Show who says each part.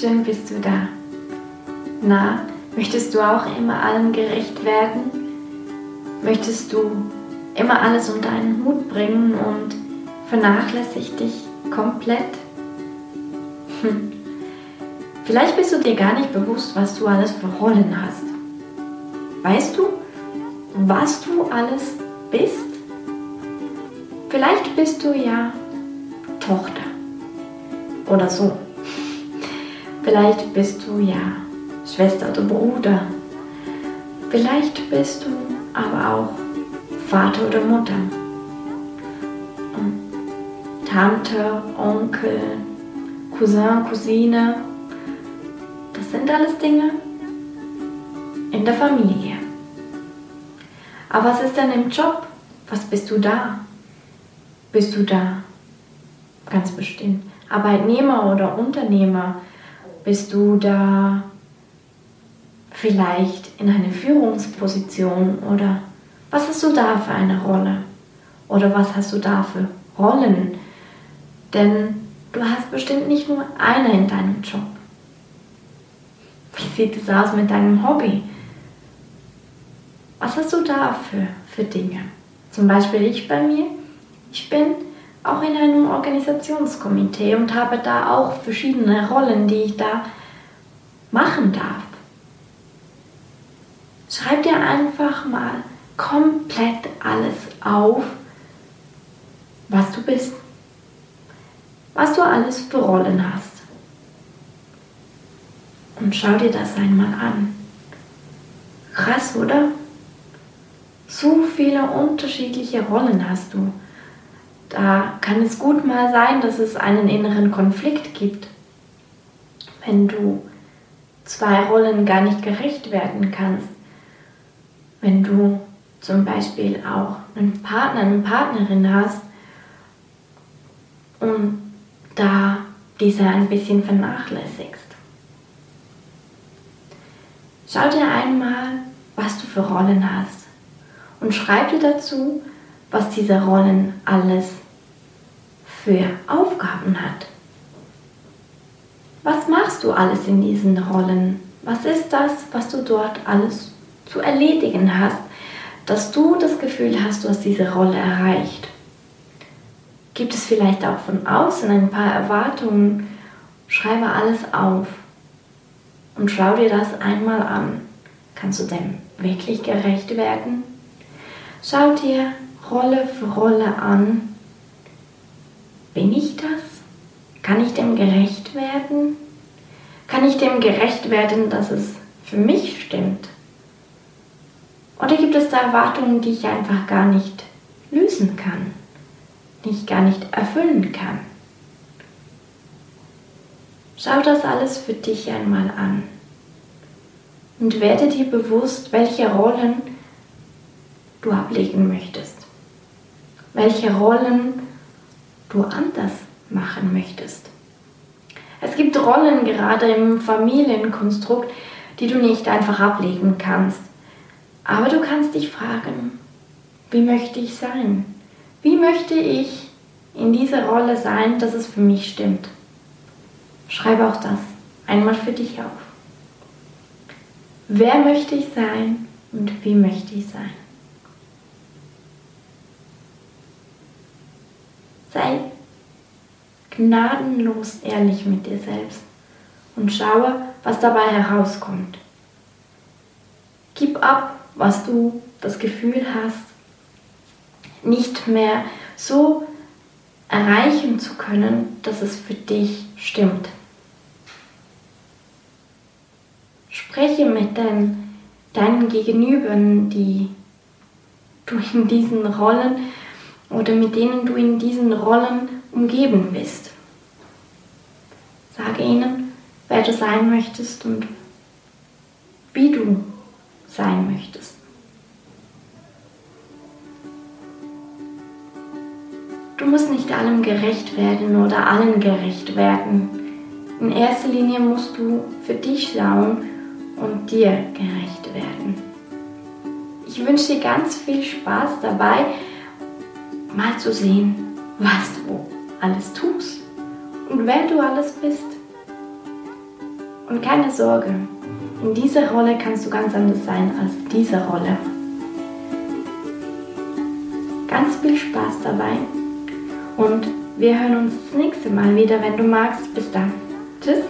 Speaker 1: schön bist du da. Na, möchtest du auch immer allen gerecht werden? Möchtest du immer alles unter einen Hut bringen und vernachlässigt dich komplett? Hm. Vielleicht bist du dir gar nicht bewusst, was du alles für Rollen hast. Weißt du, was du alles bist? Vielleicht bist du ja Tochter oder so. Vielleicht bist du ja Schwester oder Bruder. Vielleicht bist du aber auch Vater oder Mutter. Tante, Onkel, Cousin, Cousine. Das sind alles Dinge in der Familie. Aber was ist denn im Job? Was bist du da? Bist du da? Ganz bestimmt. Arbeitnehmer oder Unternehmer? Bist du da vielleicht in eine Führungsposition oder was hast du da für eine Rolle? Oder was hast du da für Rollen? Denn du hast bestimmt nicht nur eine in deinem Job. Wie sieht es aus mit deinem Hobby? Was hast du da für, für Dinge? Zum Beispiel ich bei mir. Ich bin auch in einem Organisationskomitee und habe da auch verschiedene Rollen, die ich da machen darf. Schreib dir einfach mal komplett alles auf, was du bist, was du alles für Rollen hast. Und schau dir das einmal an. Krass, oder? So viele unterschiedliche Rollen hast du. Da kann es gut mal sein, dass es einen inneren Konflikt gibt, wenn du zwei Rollen gar nicht gerecht werden kannst. Wenn du zum Beispiel auch einen Partner, eine Partnerin hast und da diese ein bisschen vernachlässigst. Schau dir einmal, was du für Rollen hast und schreib dir dazu, was diese Rollen alles für Aufgaben hat. Was machst du alles in diesen Rollen? Was ist das, was du dort alles zu erledigen hast, dass du das Gefühl hast, du hast diese Rolle erreicht? Gibt es vielleicht auch von außen ein paar Erwartungen? Schreibe alles auf und schau dir das einmal an. Kannst du dem wirklich gerecht werden? Schau dir Rolle für Rolle an bin ich das? Kann ich dem gerecht werden? Kann ich dem gerecht werden, dass es für mich stimmt? Oder gibt es da Erwartungen, die ich einfach gar nicht lösen kann, die ich gar nicht erfüllen kann? Schau das alles für dich einmal an und werde dir bewusst, welche Rollen du ablegen möchtest, welche Rollen du anders machen möchtest. Es gibt Rollen gerade im Familienkonstrukt, die du nicht einfach ablegen kannst. Aber du kannst dich fragen, wie möchte ich sein? Wie möchte ich in dieser Rolle sein, dass es für mich stimmt? Schreibe auch das einmal für dich auf. Wer möchte ich sein und wie möchte ich sein? Sei gnadenlos ehrlich mit dir selbst und schaue, was dabei herauskommt. Gib ab, was du das Gefühl hast, nicht mehr so erreichen zu können, dass es für dich stimmt. Spreche mit deinen, deinen Gegenübern, die du in diesen Rollen oder mit denen du in diesen Rollen umgeben bist. Sage ihnen, wer du sein möchtest und wie du sein möchtest. Du musst nicht allem gerecht werden oder allen gerecht werden. In erster Linie musst du für dich schauen und dir gerecht werden. Ich wünsche dir ganz viel Spaß dabei, mal zu sehen, was du alles tust und wer du alles bist. Und keine Sorge, in dieser Rolle kannst du ganz anders sein als dieser Rolle. Ganz viel Spaß dabei und wir hören uns das nächste Mal wieder, wenn du magst. Bis dann. Tschüss.